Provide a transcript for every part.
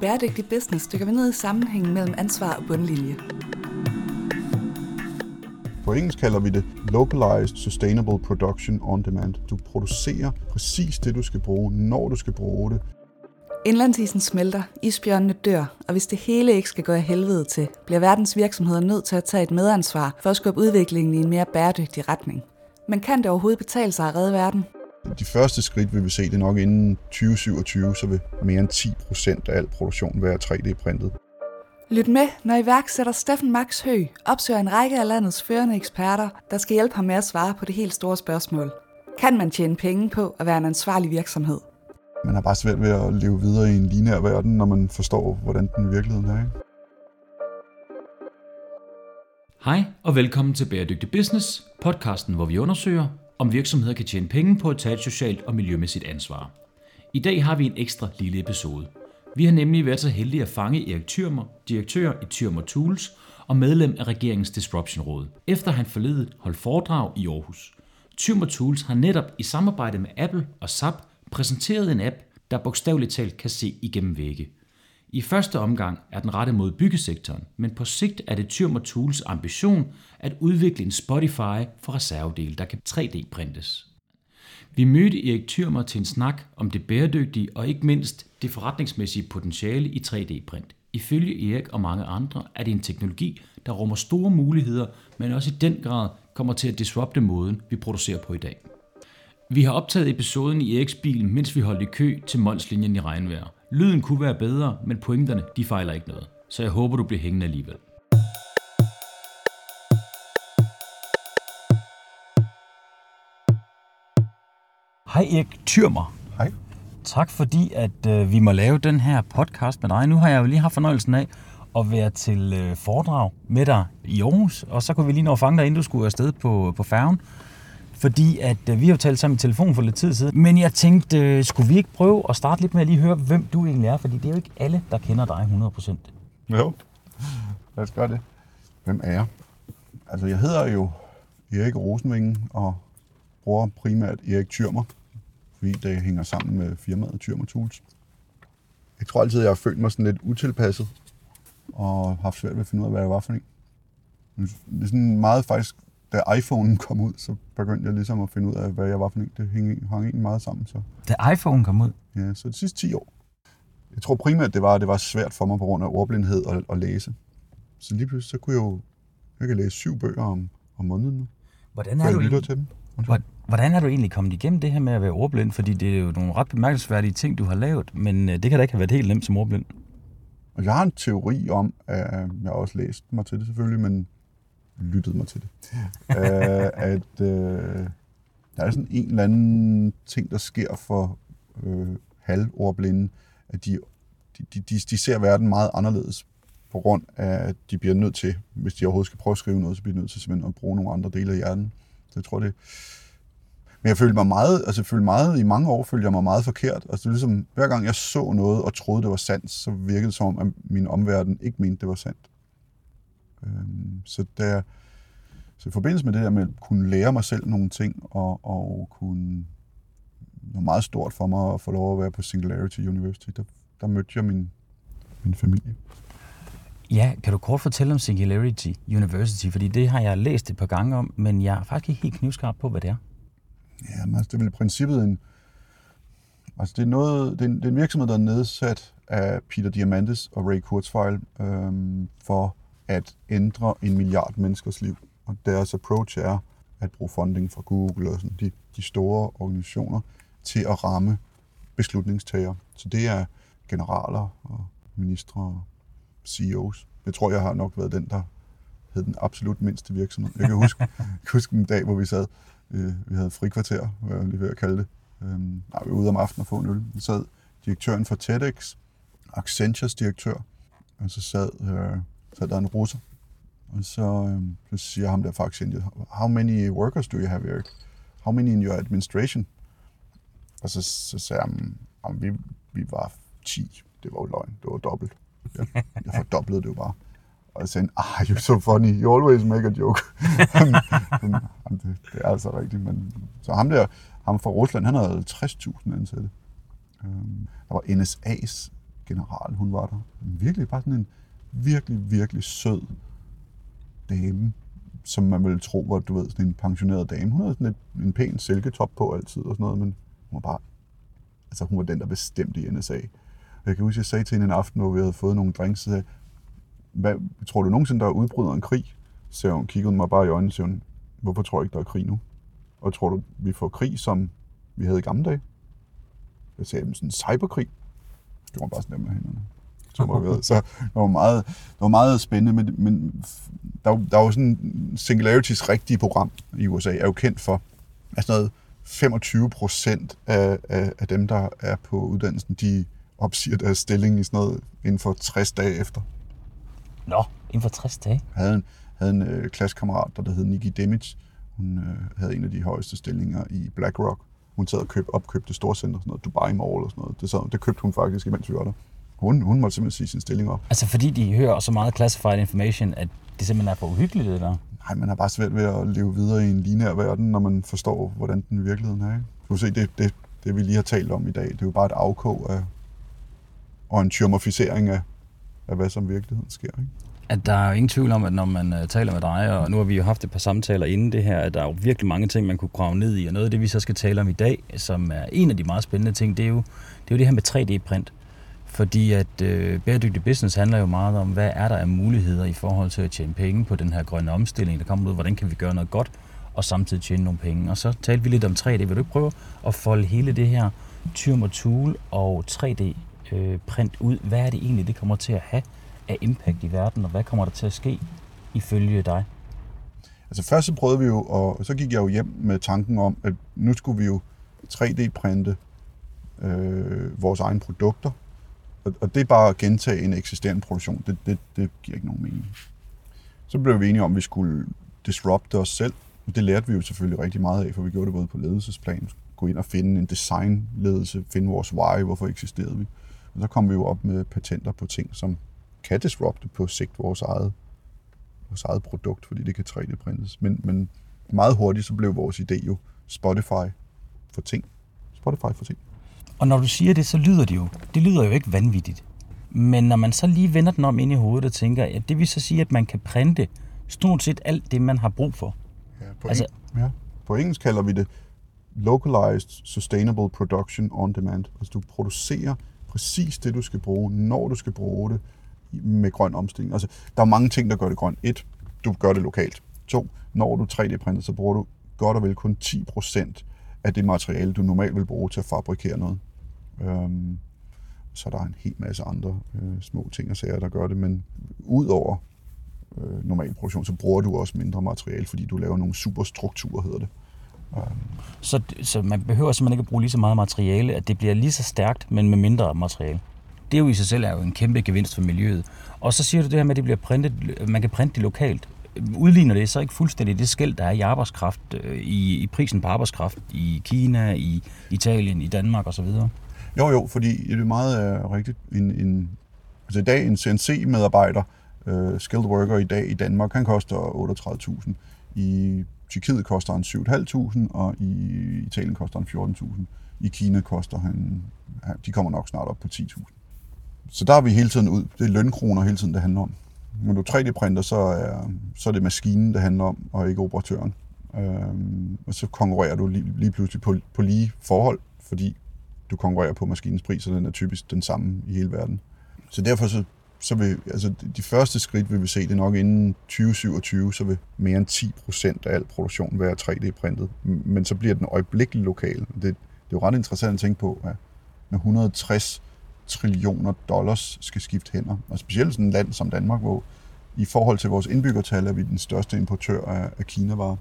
Bæredygtig business dykker vi ned i sammenhængen mellem ansvar og bundlinje. På engelsk kalder vi det Localized Sustainable Production on Demand. Du producerer præcis det, du skal bruge, når du skal bruge det. Indlandsisen smelter, isbjørnene dør, og hvis det hele ikke skal gå af helvede til, bliver verdens virksomheder nødt til at tage et medansvar for at skubbe udviklingen i en mere bæredygtig retning. Men kan det overhovedet betale sig at redde verden? De første skridt vil vi se det nok inden 2027, så vil mere end 10 procent af al produktion være 3D-printet. Lyt med, når iværksætter Steffen Max Hø opsøger en række af landets førende eksperter, der skal hjælpe ham med at svare på det helt store spørgsmål. Kan man tjene penge på at være en ansvarlig virksomhed? Man har bare svært ved at leve videre i en lineær verden, når man forstår, hvordan den virkeligheden er. Ikke? Hej og velkommen til Bæredygtig Business, podcasten, hvor vi undersøger, om virksomheder kan tjene penge på at tage et socialt og miljømæssigt ansvar. I dag har vi en ekstra lille episode. Vi har nemlig været så heldige at fange Erik Thyrmer, direktør i Thyrmer Tools og medlem af regeringens Disruption Råd, efter han forledet holdt foredrag i Aarhus. Thyrmer Tools har netop i samarbejde med Apple og SAP præsenteret en app, der bogstaveligt talt kan se igennem vægge. I første omgang er den rettet mod byggesektoren, men på sigt er det Tyrm Tools ambition at udvikle en Spotify for reservedele, der kan 3D-printes. Vi mødte Erik Tyrmer til en snak om det bæredygtige og ikke mindst det forretningsmæssige potentiale i 3D-print. Ifølge Erik og mange andre er det en teknologi, der rummer store muligheder, men også i den grad kommer til at disrupte måden, vi producerer på i dag. Vi har optaget episoden i Eriks bil, mens vi holdt i kø til Molslinjen i regnvejr. Lyden kunne være bedre, men pointerne de fejler ikke noget. Så jeg håber, du bliver hængende alligevel. Hej Erik Thyrmer. Hej. Tak fordi, at øh, vi må lave den her podcast med dig. Nu har jeg jo lige haft fornøjelsen af at være til øh, foredrag med dig i Aarhus, og så kunne vi lige nå at fange dig, inden du skulle afsted på, på færgen. Fordi at øh, vi har jo talt sammen i telefon for lidt tid siden, men jeg tænkte, øh, skulle vi ikke prøve at starte lidt med at lige høre, hvem du egentlig er? Fordi det er jo ikke alle, der kender dig 100%. Jo, lad os gøre det. Hvem er jeg? Altså, jeg hedder jo Erik Rosenvingen og bruger primært Erik Tyrmer, fordi det hænger sammen med firmaet Tyrmer Tools. Jeg tror altid, jeg har følt mig sådan lidt utilpasset og haft svært ved at finde ud af, hvad jeg var for en. Det er sådan meget faktisk, da iPhone'en kom ud, så begyndte jeg ligesom at finde ud af, hvad jeg var for en. Det hang, hang egentlig meget sammen. Så. Da iPhone kom ud? Ja, så de sidste 10 år. Jeg tror primært, det var, at det var svært for mig på grund af ordblindhed at, at læse. Så lige pludselig, så kunne jeg jo jeg kan læse syv bøger om, om måneden nu. Hvordan er, jeg du, egentlig- til dem. Hvor- hvordan er du egentlig kommet igennem det her med at være ordblind? Fordi det er jo nogle ret bemærkelsesværdige ting, du har lavet, men øh, det kan da ikke have været helt nemt som ordblind. Og jeg har en teori om, at jeg har også læst mig til det selvfølgelig, men lyttet mig til det, øh, at øh, der er sådan en eller anden ting, der sker for øh, halvordblinde, at de, de, de, de, ser verden meget anderledes på grund af, at de bliver nødt til, hvis de overhovedet skal prøve at skrive noget, så bliver de nødt til simpelthen at bruge nogle andre dele af hjernen. Så jeg tror det. Men jeg følte mig meget, altså jeg følte meget, i mange år følte jeg mig meget forkert. Altså det er ligesom, hver gang jeg så noget og troede, det var sandt, så virkede det som om, at min omverden ikke mente, det var sandt. Øhm, så der, så i forbindelse med det der med at kunne lære mig selv nogle ting, og, og kunne, det var meget stort for mig at få lov at være på Singularity University, der, der mødte jeg min, min familie. Ja, kan du kort fortælle om Singularity University? Fordi det har jeg læst et par gange om, men jeg er faktisk ikke helt knivskarp på, hvad det er. Ja, men altså, det er vel i princippet en... Altså, det er, noget, det, er en, det er en virksomhed, der er nedsat af Peter Diamandis og Ray Kurzweil øhm, for at ændre en milliard menneskers liv. Og deres approach er at bruge funding fra Google og sådan de, de store organisationer til at ramme beslutningstagere. Så det er generaler og ministre og CEOs. Jeg tror, jeg har nok været den, der hed den absolut mindste virksomhed. Jeg kan huske, jeg kan huske en dag, hvor vi sad Øh, vi havde frikvarter, hvad jeg lige ved at kalde det. Øhm, nej, vi var ude om aftenen og få en øl. Så sad direktøren for TEDx, Accentures direktør, og så sad, øh, så der en russer. Og så, øhm, så siger ham der faktisk, how many workers do you have, Eric? How many in your administration? Og så, så sagde han, "Jamen, vi, vi var 10. Det var jo løgn. Det var dobbelt. Jeg, jeg fordoblede det jo bare. Og jeg sagde, ah, you're so funny, you always make a joke. Jamen, det, det er altså rigtigt. Men, så ham der, ham fra Rusland, han havde 60.000 ansatte. Øhm, Der var NSA's general, hun var der. Virkelig bare sådan en virkelig, virkelig sød dame, som man ville tro var, du ved, sådan en pensioneret dame. Hun havde sådan et, en pæn silketop på altid og sådan noget, men hun var bare, altså hun var den, der bestemte i NSA. Og jeg kan huske, jeg sagde til hende en aften, hvor vi havde fået nogle drinks, så sagde, hvad, tror du nogensinde, der er udbryder en krig? Så hun kiggede mig bare i øjnene og hun, hvorfor tror jeg ikke, der er krig nu? Og tror du, vi får krig, som vi havde i gamle dage? Jeg sagde, sådan en cyberkrig. Det var bare sådan med hænderne. Var vi, så det var meget, det var meget spændende, men, men der, der var sådan Singularities rigtige program i USA, er jo kendt for, at sådan noget 25 procent af, af, af dem, der er på uddannelsen, de opsiger deres stilling i sådan noget inden for 60 dage efter. Nå, inden for 60 dage? Jeg havde en, havde en øh, klassekammerat, der hed Nikki Demich. Hun øh, havde en af de højeste stillinger i BlackRock. Hun sad og køb, opkøbte storcenter, sådan noget Dubai Mall og sådan noget. Det, så, det købte hun faktisk, imens vi var der. Hun, hun måtte simpelthen sige sin stilling op. Altså fordi de hører så meget classified information, at det simpelthen er for uhyggeligt, det der? Nej, man har bare svært ved at leve videre i en linær verden, når man forstår, hvordan den i virkeligheden er. Ikke? Du kan se, det, det, det vi lige har talt om i dag, det er jo bare et afkog af, og en tyrmoficering af, af, hvad som virkeligheden sker. Ikke? At der er jo ingen tvivl om, at når man uh, taler med dig, og nu har vi jo haft et par samtaler inden det her, at der er jo virkelig mange ting, man kunne grave ned i, og noget af det, vi så skal tale om i dag, som er en af de meget spændende ting, det er jo det, er jo det her med 3D-print. Fordi at øh, bæredygtig business handler jo meget om, hvad er der af muligheder i forhold til at tjene penge på den her grønne omstilling, der kommer ud, hvordan kan vi gøre noget godt, og samtidig tjene nogle penge. Og så talte vi lidt om 3D. Vil du ikke prøve at folde hele det her Tyrm og Tool og 3D-print øh, ud? Hvad er det egentlig, det kommer til at have af impact i verden, og hvad kommer der til at ske ifølge dig? Altså først så prøvede vi jo, og så gik jeg jo hjem med tanken om, at nu skulle vi jo 3D-printe øh, vores egne produkter, og, og det er bare at gentage en eksisterende produktion. Det, det, det giver ikke nogen mening. Så blev vi enige om, at vi skulle disrupte os selv. Og det lærte vi jo selvfølgelig rigtig meget af, for vi gjorde det både på ledelsesplan, gå ind og finde en designledelse, finde vores why, hvorfor eksisterede vi. Og så kom vi jo op med patenter på ting, som kan disrupte på sigt vores eget, vores eget produkt, fordi det kan 3D-printes. Men, men meget hurtigt så blev vores idé jo Spotify for ting. Spotify for ting. Og når du siger det, så lyder det jo, det lyder jo ikke vanvittigt. Men når man så lige vender den om ind i hovedet og tænker, at det vil så sige, at man kan printe stort set alt det, man har brug for. Ja, på, altså, eng- ja. på engelsk kalder vi det Localized Sustainable Production on Demand. Altså du producerer præcis det, du skal bruge, når du skal bruge det med grøn omstilling. Altså, der er mange ting, der gør det grønt. Et, du gør det lokalt. To, når du 3D-printer, så bruger du godt og vel kun 10% af det materiale, du normalt vil bruge til at fabrikere noget. Øhm, så der er en hel masse andre øh, små ting og sager, der gør det, men udover øh, normal produktion, så bruger du også mindre materiale, fordi du laver nogle superstrukturer, hedder det. Øhm. Så, så man behøver simpelthen ikke at bruge lige så meget materiale, at det bliver lige så stærkt, men med mindre materiale. Det er jo i sig selv er jo en kæmpe gevinst for miljøet. Og så siger du det her med, at det bliver printet, man kan printe det lokalt. Udligner det så ikke fuldstændig det skæld, der er i arbejdskraft, øh, i, i prisen på arbejdskraft i Kina, i Italien, i Danmark osv.? Jo, jo, fordi det er meget uh, rigtigt. En, en, altså i dag en CNC-medarbejder, uh, øh, skilled worker i dag i Danmark, han koster 38.000. I Tyrkiet koster han 7.500, og i Italien koster han 14.000. I Kina koster han, de kommer nok snart op på 10.000. Så der er vi hele tiden ud. Det er lønkroner hele tiden, det handler om. Når du 3D-printer, så er, så er det maskinen, det handler om, og ikke operatøren. Øhm, og så konkurrerer du lige, lige pludselig på, på lige forhold, fordi du konkurrerer på maskinens pris, og den er typisk den samme i hele verden. Så derfor så, så vil, altså de første skridt vil vi se, det er nok inden 2027, så vil mere end 10 procent af al produktion være 3D-printet. Men så bliver den øjeblikkeligt lokal. Det, det er jo ret interessant at tænke på, at når 160 trillioner dollars skal skifte hænder. Og specielt sådan et land som Danmark, hvor i forhold til vores indbyggertal er vi den største importør af, af Kina-varer.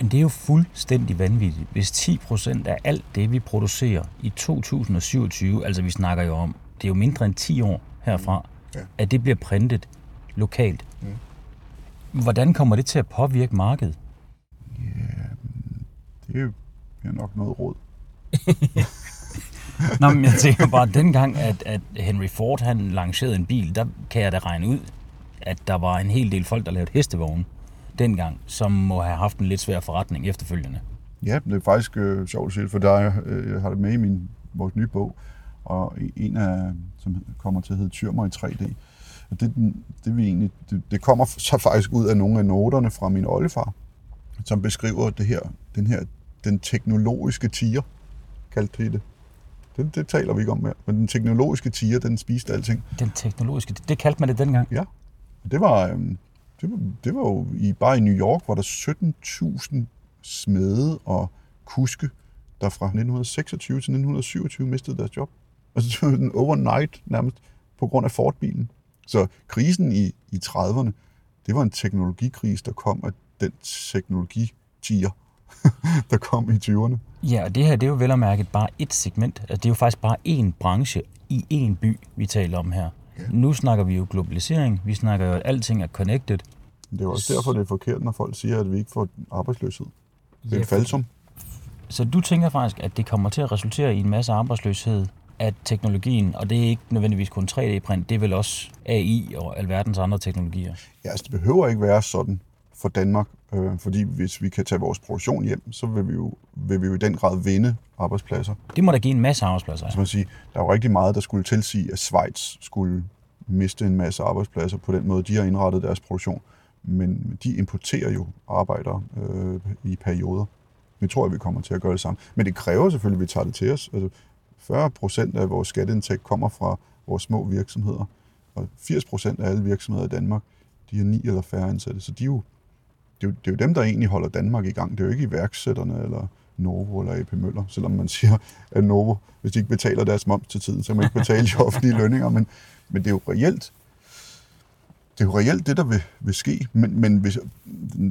Men det er jo fuldstændig vanvittigt, hvis 10 procent af alt det, vi producerer i 2027, altså vi snakker jo om, det er jo mindre end 10 år herfra, ja. at det bliver printet lokalt. Ja. Hvordan kommer det til at påvirke markedet? Ja, det er jo nok noget råd. Nå, men jeg tænker bare, at dengang, at, at Henry Ford han lancerede en bil, der kan jeg da regne ud, at der var en hel del folk, der lavede hestevogne dengang, som må have haft en lidt svær forretning efterfølgende. Ja, det er faktisk øh, sjovt at se, for der øh, jeg har det med i min, vores nye bog, og en af, som kommer til at hedde Tyrmer i 3D. Og det, det, vi egentlig, det, det kommer så faktisk ud af nogle af noterne fra min oldefar, som beskriver det her, den her, den teknologiske tiger, kaldte det det. Det, det taler vi ikke om mere. Men den teknologiske tiger, den spiste alting. Den teknologiske, det, det kaldte man det dengang? Ja. Det var, øhm, det var, det var jo i, bare i New York, hvor der 17.000 smede og kuske, der fra 1926 til 1927 mistede deres job. Altså det var den overnight nærmest på grund af Ford-bilen. Så krisen i, i 30'erne, det var en teknologikrise, der kom af den teknologitiger, der kom i 20'erne. Ja, og det her det er jo vel og mærket bare et segment. Altså, det er jo faktisk bare én branche i én by, vi taler om her. Ja. Nu snakker vi jo globalisering, vi snakker jo, at alting er connected. Det er jo også derfor, det er forkert, når folk siger, at vi ikke får arbejdsløshed. Det er ja, et falsum. Så du tænker faktisk, at det kommer til at resultere i en masse arbejdsløshed, at teknologien, og det er ikke nødvendigvis kun 3D-print, det er vel også AI og alverdens andre teknologier? Ja, altså det behøver ikke være sådan for Danmark, øh, fordi hvis vi kan tage vores produktion hjem, så vil vi, jo, vil vi jo i den grad vinde arbejdspladser. Det må da give en masse arbejdspladser. Ja. Så man sige, der er jo rigtig meget, der skulle tilsige, at Schweiz skulle miste en masse arbejdspladser på den måde, de har indrettet deres produktion. Men de importerer jo arbejdere øh, i perioder. Vi tror, at vi kommer til at gøre det samme. Men det kræver selvfølgelig, at vi tager det til os. Altså, 40 procent af vores skatteindtægt kommer fra vores små virksomheder. Og 80 procent af alle virksomheder i Danmark, de har ni eller færre ansatte. Så de er jo, det, er jo, det er jo dem, der egentlig holder Danmark i gang. Det er jo ikke iværksætterne eller Novo eller AP Møller, selvom man siger, at Novo, hvis de ikke betaler deres moms til tiden, så kan man ikke betale de offentlige lønninger. Men, men det er jo reelt, det er jo reelt det, der vil, vil ske. Men, men hvis,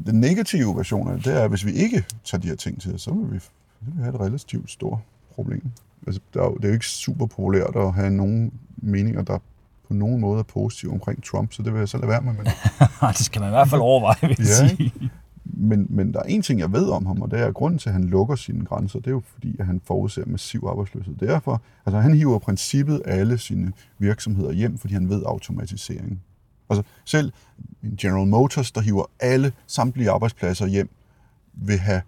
den negative version af det, det er, at hvis vi ikke tager de her ting til, så vil vi, vil vi have et relativt stort problem. Altså, der er jo, det er jo ikke super populært at have nogen meninger, der på nogen måde er positive omkring Trump, så det vil jeg så lade være med. Men... det skal man i hvert fald overveje, vil jeg ja, sige. Men, men der er en ting, jeg ved om ham, og det er, at grunden til, at han lukker sine grænser, det er jo fordi, at han forudser massiv arbejdsløshed. Derfor, altså han hiver princippet alle sine virksomheder hjem, fordi han ved automatisering. Altså selv General Motors, der hiver alle samtlige arbejdspladser hjem, vil have,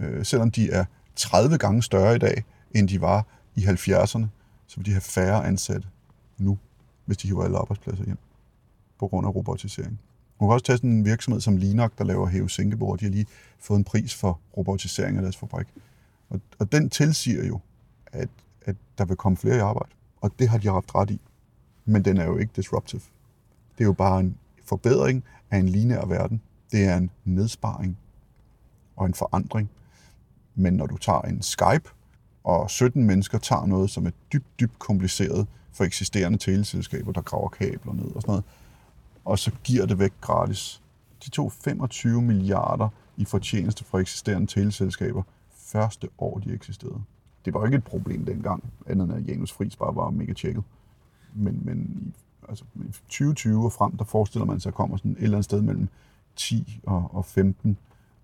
øh, selvom de er 30 gange større i dag, end de var i 70'erne, så vil de have færre ansatte nu, hvis de hiver alle arbejdspladser hjem, på grund af robotisering. Man kan også tage sådan en virksomhed som Linok, der laver hæve sænkebord. De har lige fået en pris for robotisering af deres fabrik. Og, og den tilsiger jo, at, at der vil komme flere i arbejde. Og det har de haft ret i. Men den er jo ikke disruptive. Det er jo bare en forbedring af en lineær verden. Det er en nedsparing og en forandring. Men når du tager en Skype, og 17 mennesker tager noget, som er dybt, dybt kompliceret for eksisterende teleselskaber, der graver kabler ned og sådan noget, og så giver det væk gratis. De tog 25 milliarder i fortjeneste fra eksisterende teleselskaber første år, de eksisterede. Det var ikke et problem dengang, andet end at Janus Friis bare var mega tjekket. Men, men i, altså, i 2020 og frem, der forestiller man sig, at kommer sådan et eller andet sted mellem 10 og, og 15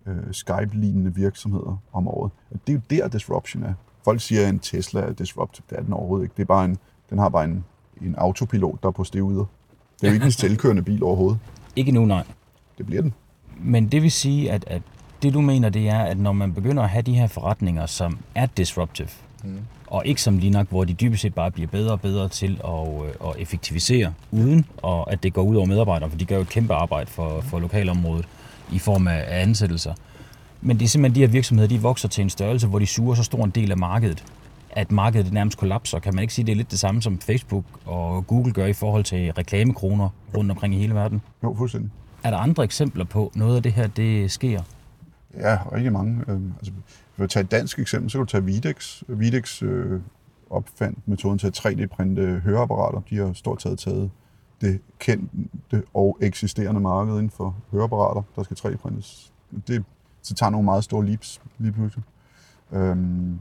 øh, Skype-lignende virksomheder om året. Og det er jo der, disruption er. Folk siger, at en Tesla er disruptive. Det er den overhovedet ikke. Det er bare en, den har bare en, en autopilot, der er på stevuder. Det er jo ikke en selvkørende bil overhovedet. Ikke nu, nej. Det bliver den. Men det vil sige, at, at det du mener, det er, at når man begynder at have de her forretninger, som er disruptive, mm. og ikke som Linux, hvor de dybest set bare bliver bedre og bedre til at, øh, at effektivisere, uden og at det går ud over medarbejdere, for de gør jo et kæmpe arbejde for, for lokalområdet i form af ansættelser. Men det er simpelthen de her virksomheder, de vokser til en størrelse, hvor de suger så stor en del af markedet, at markedet nærmest kollapser. Kan man ikke sige, at det er lidt det samme, som Facebook og Google gør i forhold til reklamekroner rundt omkring i hele verden? Jo, fuldstændig. Er der andre eksempler på, noget af det her, det sker? Ja, rigtig mange. Øhm, altså, hvis du tage et dansk eksempel, så kan du tage Videx. Videx øh, opfandt metoden til at 3D-printe høreapparater. De har stort set taget det kendte og eksisterende marked inden for høreapparater, der skal 3D-printes. Det så tager nogle meget store leaps lige pludselig. Øhm,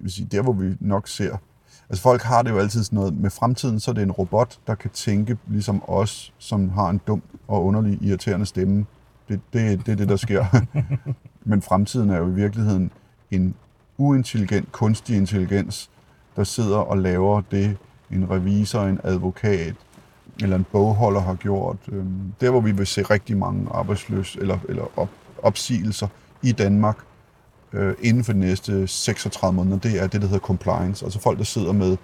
vil sige, der hvor vi nok ser, altså folk har det jo altid sådan noget, med fremtiden så er det en robot, der kan tænke ligesom os, som har en dum og underlig irriterende stemme. Det, det, det er det, der sker. Men fremtiden er jo i virkeligheden en uintelligent, kunstig intelligens, der sidder og laver det, en revisor, en advokat eller en bogholder har gjort. Øhm, der, hvor vi vil se rigtig mange arbejdsløse eller, eller op, opsigelser i Danmark øh, inden for de næste 36 måneder, det er det, der hedder compliance. Altså folk, der sidder med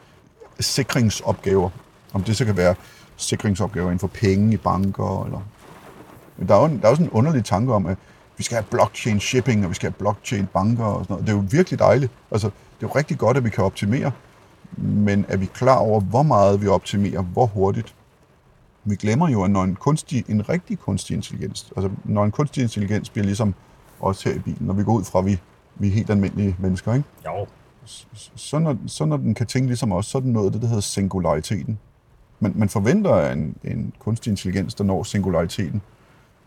sikringsopgaver. Om det så kan være sikringsopgaver inden for penge i banker, eller... Men der er jo, der er jo sådan en underlig tanke om, at vi skal have blockchain shipping, og vi skal have blockchain banker og sådan noget. Det er jo virkelig dejligt. Altså, det er jo rigtig godt, at vi kan optimere, men er vi klar over, hvor meget vi optimerer, hvor hurtigt? Vi glemmer jo, at når en, kunstig, en rigtig kunstig intelligens, altså når en kunstig intelligens bliver ligesom os her i bilen, når vi går ud fra, at vi, vi er helt almindelige mennesker, ikke? Jo. Så når, så når den kan tænke ligesom os, så er den noget af det, der hedder singulariteten. Man, man forventer en, en kunstig intelligens, der når singulariteten.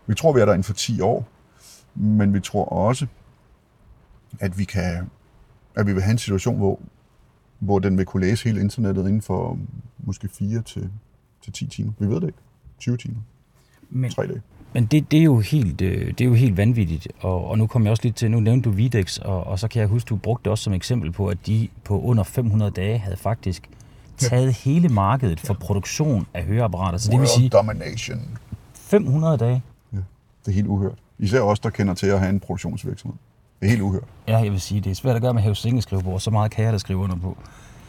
Vi tror, vi er der inden for 10 år, men vi tror også, at vi kan at vi vil have en situation, hvor, hvor den vil kunne læse hele internettet inden for måske 4 til, til 10 timer. Vi ved det ikke. 20 timer. Men, 3 dage. Men det, det, er jo helt, øh, det er jo helt vanvittigt, og, og nu kommer jeg også lidt til, nu nævnte du Videx, og, og så kan jeg huske, du brugte det også som eksempel på, at de på under 500 dage havde faktisk taget hele markedet for produktion af høreapparater. Så det vil sige domination. 500 dage. Ja, det er helt uhørt. Især os, der kender til at have en produktionsvirksomhed. Det er helt uhørt. Ja, jeg vil sige, det er svært at gøre med at have skrivebord, så meget kan jeg da skrive under på.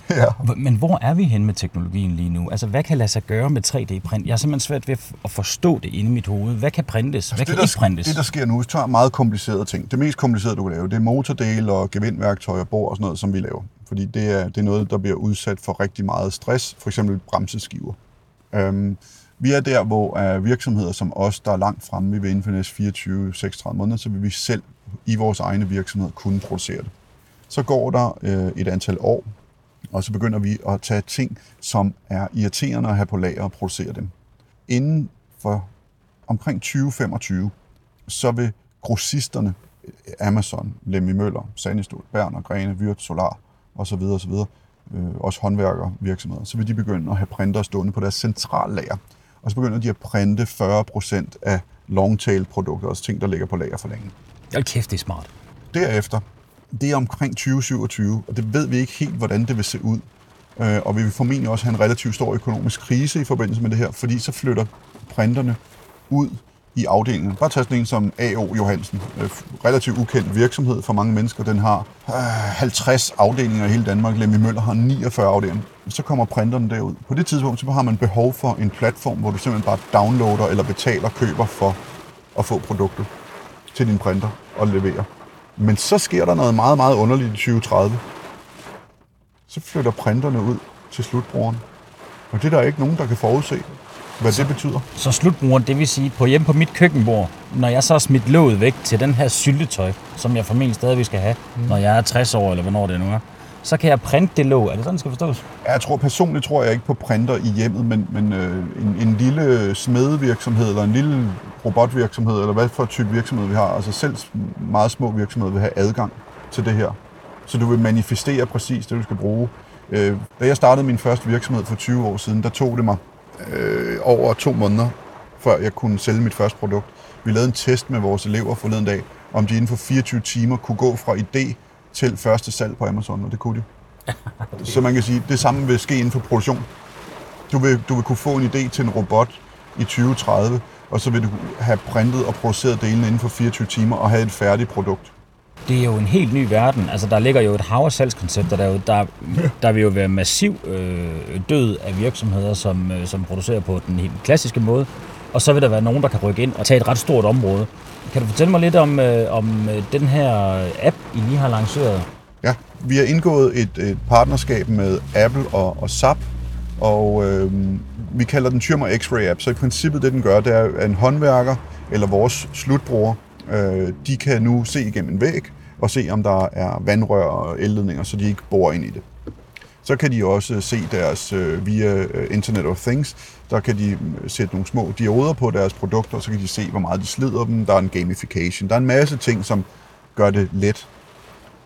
Ja. Men hvor er vi hen med teknologien lige nu? Altså, hvad kan lade sig gøre med 3D-print? Jeg er simpelthen svært ved at forstå det inde i mit hoved. Hvad kan printes? Hvad Altså, kan det, ikke printes? det, der sker nu, tager meget komplicerede ting. Det mest komplicerede, du kan lave, det er motordele og gevindværktøj og bord og sådan noget, som vi laver. Fordi det er, det er noget, der bliver udsat for rigtig meget stress, for eksempel bremseskiver. Øhm, vi er der, hvor uh, virksomheder som os, der er langt fremme, vi vil inden for næste 24-36 måneder, så vil vi selv i vores egne virksomheder kunne producere det. Så går der øh, et antal år, og så begynder vi at tage ting, som er irriterende at have på lager og producere dem. Inden for omkring 2025, så vil grossisterne, Amazon, Lemmy Møller, Sandestol, Berner, Grene, Vyrt, Solar osv. osv., øh, også håndværkervirksomheder, så vil de begynde at have printer stående på deres centrallager. Og så begynder de at printe 40% af longtail-produkter, altså ting, der ligger på lager for længe. Hold kæft, det er smart. Derefter, det er omkring 2027, og det ved vi ikke helt, hvordan det vil se ud. Øh, og vi vil formentlig også have en relativt stor økonomisk krise i forbindelse med det her, fordi så flytter printerne ud i afdelingen. Bare tag sådan en som A.O. Johansen. Øh, relativt ukendt virksomhed for mange mennesker. Den har øh, 50 afdelinger i hele Danmark. Lemmy Møller har 49 afdelinger. Så kommer printerne derud. På det tidspunkt så har man behov for en platform, hvor du simpelthen bare downloader eller betaler køber for at få produktet til din printer og levere. Men så sker der noget meget, meget underligt i 2030. Så flytter printerne ud til slutbrugeren. Og det er der ikke nogen, der kan forudse, hvad det betyder. Så slutbrugeren, det vil sige, på hjemme på mit køkkenbord, når jeg så har smidt låget væk til den her syltetøj, som jeg formentlig stadig skal have, mm. når jeg er 60 år, eller hvornår det nu er, så kan jeg printe det låg. Er det sådan, det skal forstås? Jeg tror personligt tror jeg ikke på printer i hjemmet, men, men øh, en, en lille smedevirksomhed eller en lille robotvirksomhed, eller hvad for et type virksomhed vi har, altså selv meget små virksomheder vil have adgang til det her. Så du vil manifestere præcis det, du skal bruge. Øh, da jeg startede min første virksomhed for 20 år siden, der tog det mig øh, over to måneder, før jeg kunne sælge mit første produkt. Vi lavede en test med vores elever forleden dag, om de inden for 24 timer kunne gå fra idé til første salg på Amazon, og det kunne de. Så man kan sige, det samme vil ske inden for produktion. Du vil, du vil kunne få en idé til en robot i 2030, og så vil du have printet og produceret delene inden for 24 timer og have et færdigt produkt. Det er jo en helt ny verden. Altså, der ligger jo et hav af salgskoncepter derude. Der, der vil jo være massiv øh, død af virksomheder, som, øh, som producerer på den helt klassiske måde. Og så vil der være nogen, der kan rykke ind og tage et ret stort område. Kan du fortælle mig lidt om, øh, om øh, den her app, I lige har lanceret? Ja, vi har indgået et, et partnerskab med Apple og, og SAP, og øh, vi kalder den Tyrmer X-Ray App. Så i princippet det, den gør, det er, at en håndværker eller vores slutbruger, øh, de kan nu se igennem en væg og se, om der er vandrør og elledninger, så de ikke borer ind i det. Så kan de også øh, se deres øh, via øh, Internet of Things, der kan de sætte nogle små dioder på deres produkter, og så kan de se, hvor meget de slider dem. Der er en gamification. Der er en masse ting, som gør det let.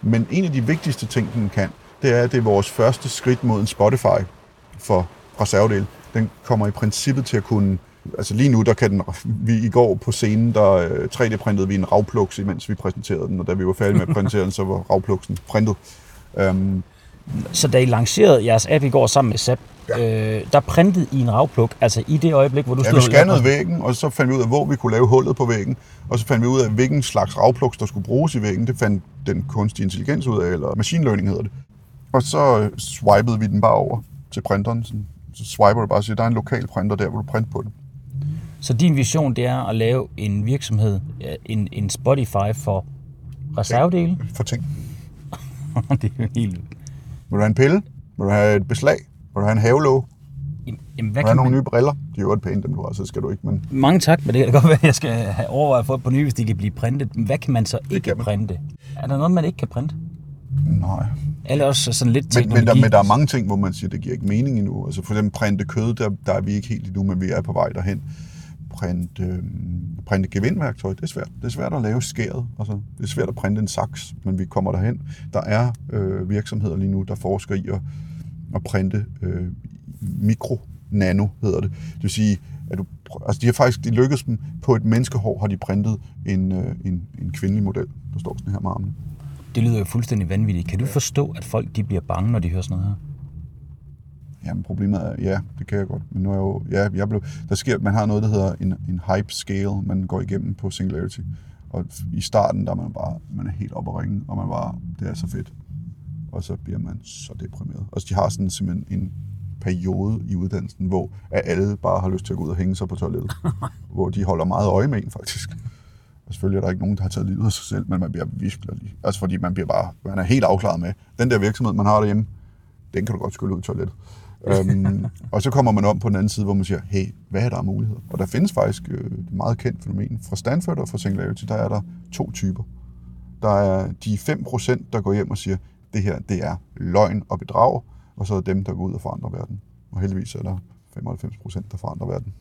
Men en af de vigtigste ting, den kan, det er, at det er vores første skridt mod en Spotify for reservedel. Den kommer i princippet til at kunne... Altså lige nu, der kan den... Vi, I går på scenen, der 3D-printede vi en ravpluks, imens vi præsenterede den, og da vi var færdige med at præsentere den, så var ravpluksen printet. Um, så da I lancerede jeres app i går sammen med SAP, ja. øh, der printede I en ravpluk, altså i det øjeblik, hvor du Ja, stod vi og lavede scannede væggen, og så fandt vi ud af, hvor vi kunne lave hullet på væggen. Og så fandt vi ud af, hvilken slags ravpluks, der skulle bruges i væggen. Det fandt den kunstige intelligens ud af, eller machine learning hedder det. Og så øh, swipede vi den bare over. til printeren. Så, så swiper du bare og siger, der er en lokal printer der, hvor du print på den. Så din vision, det er at lave en virksomhed, ja, en, en Spotify for reservedele? For ting. det er jo helt... Vil du have en pille? Vil du have et beslag? Vil du have en havelåg? Jamen, hvad kan have nogle man... nye briller? De er jo et pæne, dem du har, så skal du ikke, men Mange tak, men det kan godt være, at jeg skal have overvejet at få på ny, hvis de kan blive printet. Men hvad kan man så ikke kan man. printe? Er der noget, man ikke kan printe? nej. Eller også sådan lidt Men, teknologi? men, der, men der er mange ting, hvor man siger, det giver ikke mening endnu. Altså for eksempel printe kød, der, der er vi ikke helt endnu, men vi er på vej derhen. Printe, øh, printe gevindværktøj, det er svært. Det er svært at lave skæret. Altså, det er svært at printe en saks, men vi kommer derhen. Der er øh, virksomheder lige nu, der forsker i at, at printe øh, mikro nano, hedder det. Det vil sige, at du, altså de har faktisk, de lykkedes dem, på et menneskehår har de printet en, øh, en, en kvindelig model, der står sådan her med armene. Det lyder jo fuldstændig vanvittigt. Kan du forstå, at folk de bliver bange, når de hører sådan noget her? Jamen problemet er, ja, det kan jeg godt. Men nu er jeg jo, ja, jeg blev, der sker, man har noget, der hedder en, en hype scale, man går igennem på Singularity. Og i starten, der er man bare, man er helt oppe at ringe, og man bare, det er så fedt. Og så bliver man så deprimeret. Altså de har sådan simpelthen en periode i uddannelsen, hvor alle bare har lyst til at gå ud og hænge sig på toilettet. hvor de holder meget øje med en, faktisk. Og selvfølgelig er der ikke nogen, der har taget livet af sig selv, men man bliver virkelig, altså fordi man bliver bare, man er helt afklaret med, den der virksomhed, man har derhjemme, den kan du godt skylle ud i toilettet øhm, og så kommer man om på den anden side, hvor man siger, hey, hvad er der af muligheder? Og der findes faktisk øh, et meget kendt fænomen. Fra Stanford og fra Singularity, der er der to typer. Der er de 5%, der går hjem og siger, det her, det er løgn og bedrag, og så er dem, der går ud og forandrer verden. Og heldigvis er der 95%, der forandrer verden.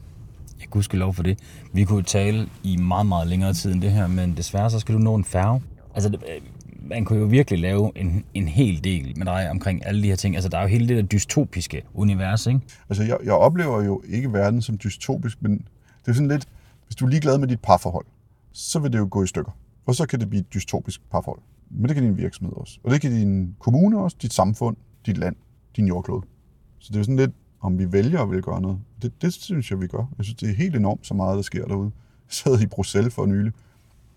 Jeg kunne lov for det. Vi kunne tale i meget, meget længere tid end det her, men desværre så skal du nå en færge. Altså, man kunne jo virkelig lave en, en hel del med dig omkring alle de her ting. Altså, der er jo hele det der dystopiske univers, ikke? Altså, jeg, jeg oplever jo ikke verden som dystopisk, men det er sådan lidt, hvis du er ligeglad med dit parforhold, så vil det jo gå i stykker. Og så kan det blive et dystopisk parforhold. Men det kan din virksomhed også. Og det kan din kommune også, dit samfund, dit land, din jordklode. Så det er jo sådan lidt, om vi vælger at vil gøre noget. Det, det synes jeg, vi gør. Jeg synes, det er helt enormt så meget, der sker derude. Jeg sad i Bruxelles for nylig,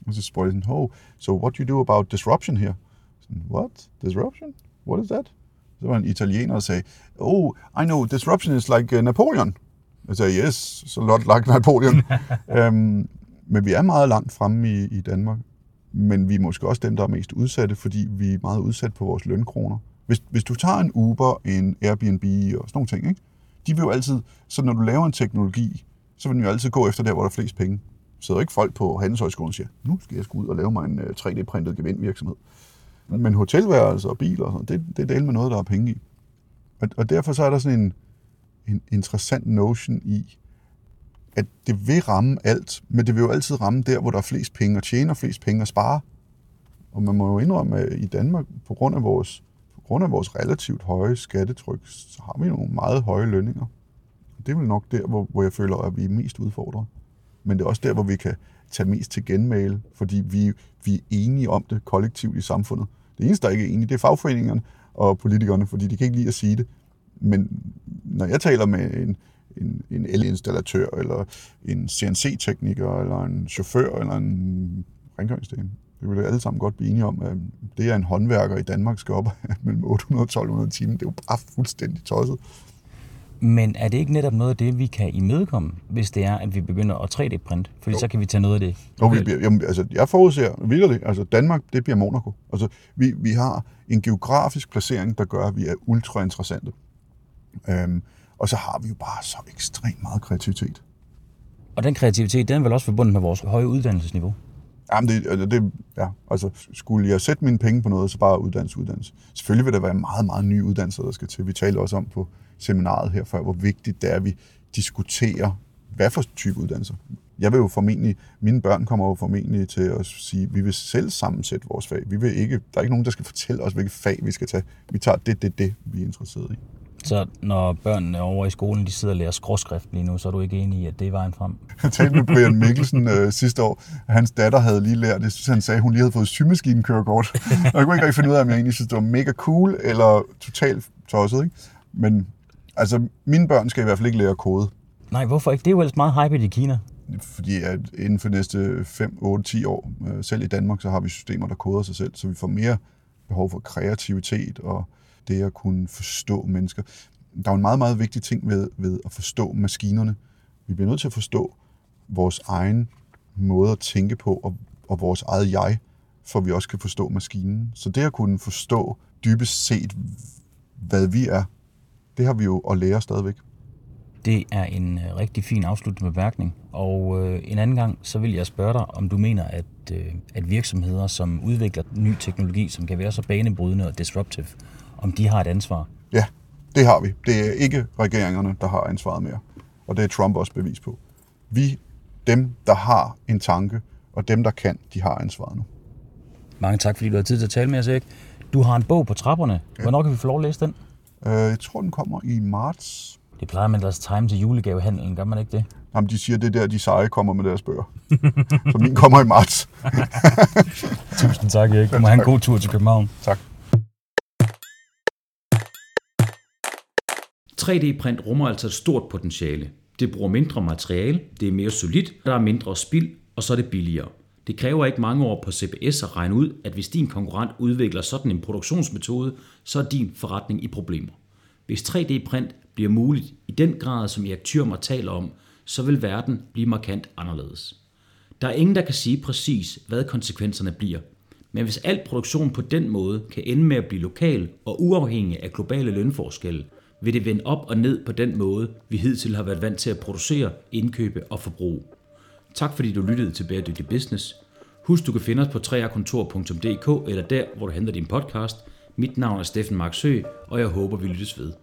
og så spurgte jeg sådan, oh, so what do you do about disruption here? Sådan, what? Disruption? What is that? Så var en italiener, der sagde, oh, I know, disruption is like uh, Napoleon. Jeg sagde, yes, so lot like Napoleon. øhm, men vi er meget langt fremme i, i Danmark. Men vi er måske også dem, der er mest udsatte, fordi vi er meget udsat på vores lønkroner. Hvis, hvis du tager en Uber, en Airbnb og sådan nogle ting, ikke? de vil jo altid, så når du laver en teknologi, så vil den jo altid gå efter der, hvor der er flest penge. Sidder ikke folk på Handelshøjskolen og siger, nu skal jeg sgu ud og lave mig en øh, 3D-printet gevindvirksomhed. Men hotelværelser og biler, og sådan, det, det er del med noget, der er penge i. Og, og derfor så er der sådan en, en interessant notion i, at det vil ramme alt, men det vil jo altid ramme der, hvor der er flest penge at tjene og flest penge at spare. Og man må jo indrømme, at i Danmark, på grund af vores, på grund af vores relativt høje skattetryk, så har vi nogle meget høje lønninger. Det er vel nok der, hvor, hvor jeg føler, at vi er mest udfordret. Men det er også der, hvor vi kan tage mest til genmale, fordi vi, vi er enige om det kollektivt i samfundet. Det eneste, der ikke er enige, det er fagforeningerne og politikerne, fordi de kan ikke lide at sige det. Men når jeg taler med en, en, en elinstallatør, eller en CNC-tekniker, eller en chauffør, eller en rengøringsdame, det vil alle sammen godt blive enige om, at det er en håndværker i Danmark skal op mellem 800 og 1200 timer. Det er jo bare fuldstændig tosset. Men er det ikke netop noget af det, vi kan imødekomme, hvis det er, at vi begynder at 3D-printe? Fordi Jo. så kan vi tage noget af det. Og vi bliver, jamen, altså, jeg forudser virkelig, altså Danmark, det bliver Monaco. Altså, vi, vi har en geografisk placering, der gør, at vi er ultra interessante. Øhm, og så har vi jo bare så ekstremt meget kreativitet. Og den kreativitet, den er vel også forbundet med vores høje uddannelsesniveau. Jamen, det, altså, det, ja, altså, skulle jeg sætte mine penge på noget, så bare uddannelse, uddannelse. Selvfølgelig vil der være meget, meget nye uddannelser, der skal til. Vi talte også om på seminaret her før, hvor vigtigt det er, at vi diskuterer, hvad for type uddannelser. Jeg vil jo formentlig, mine børn kommer jo formentlig til at sige, at vi vil selv sammensætte vores fag. Vi vil ikke, der er ikke nogen, der skal fortælle os, hvilket fag vi skal tage. Vi tager det, det, det, vi er interesseret i. Så når børnene over i skolen, de sidder og lærer skråskrift lige nu, så er du ikke enig i, at det er vejen frem? Jeg talte med Brian Mikkelsen øh, sidste år. Hans datter havde lige lært det. Så han sagde, at hun lige havde fået symaskinenkørekort. Og jeg kunne ikke rigtig finde ud af, om jeg egentlig synes, det var mega cool eller totalt tosset. Ikke? Men altså, mine børn skal i hvert fald ikke lære kode. Nej, hvorfor ikke? Det er jo ellers meget hype i Kina. Fordi at inden for næste 5, 8, 10 år, øh, selv i Danmark, så har vi systemer, der koder sig selv. Så vi får mere behov for kreativitet og det at kunne forstå mennesker. der er jo en meget, meget vigtig ting ved, ved at forstå maskinerne. Vi bliver nødt til at forstå vores egen måde at tænke på, og, og vores eget jeg, for vi også kan forstå maskinen. Så det at kunne forstå dybest set, hvad vi er, det har vi jo at lære stadigvæk. Det er en øh, rigtig fin afsluttende bemærkning. Og øh, en anden gang, så vil jeg spørge dig, om du mener, at, øh, at virksomheder, som udvikler ny teknologi, som kan være så banebrydende og disruptive, om de har et ansvar? Ja, det har vi. Det er ikke regeringerne, der har ansvaret mere. Og det er Trump også bevis på. Vi, dem, der har en tanke, og dem, der kan, de har ansvaret nu. Mange tak, fordi du har tid til at tale med os, Erik. Du har en bog på trapperne. Hvornår kan vi få lov at læse den? Øh, jeg tror, den kommer i marts. Det plejer man ellers time til julegavehandlen, gør man ikke det? Jamen, de siger, det er der, de seje kommer med deres bøger. Så min kommer i marts. Tusind tak, Erik. Du må have en god tur til København. Tak. 3D-print rummer altså et stort potentiale. Det bruger mindre materiale, det er mere solidt, der er mindre spild, og så er det billigere. Det kræver ikke mange år på CBS at regne ud, at hvis din konkurrent udvikler sådan en produktionsmetode, så er din forretning i problemer. Hvis 3D-print bliver muligt i den grad, som Erik Thürmer taler om, så vil verden blive markant anderledes. Der er ingen, der kan sige præcis, hvad konsekvenserne bliver. Men hvis al produktion på den måde kan ende med at blive lokal og uafhængig af globale lønforskelle, vil det vende op og ned på den måde, vi hidtil har været vant til at producere, indkøbe og forbruge. Tak fordi du lyttede til Bæredygtig Business. Husk, du kan finde os på 3rkontor.dk eller der, hvor du henter din podcast. Mit navn er Steffen Marksø, og jeg håber, vi lyttes ved.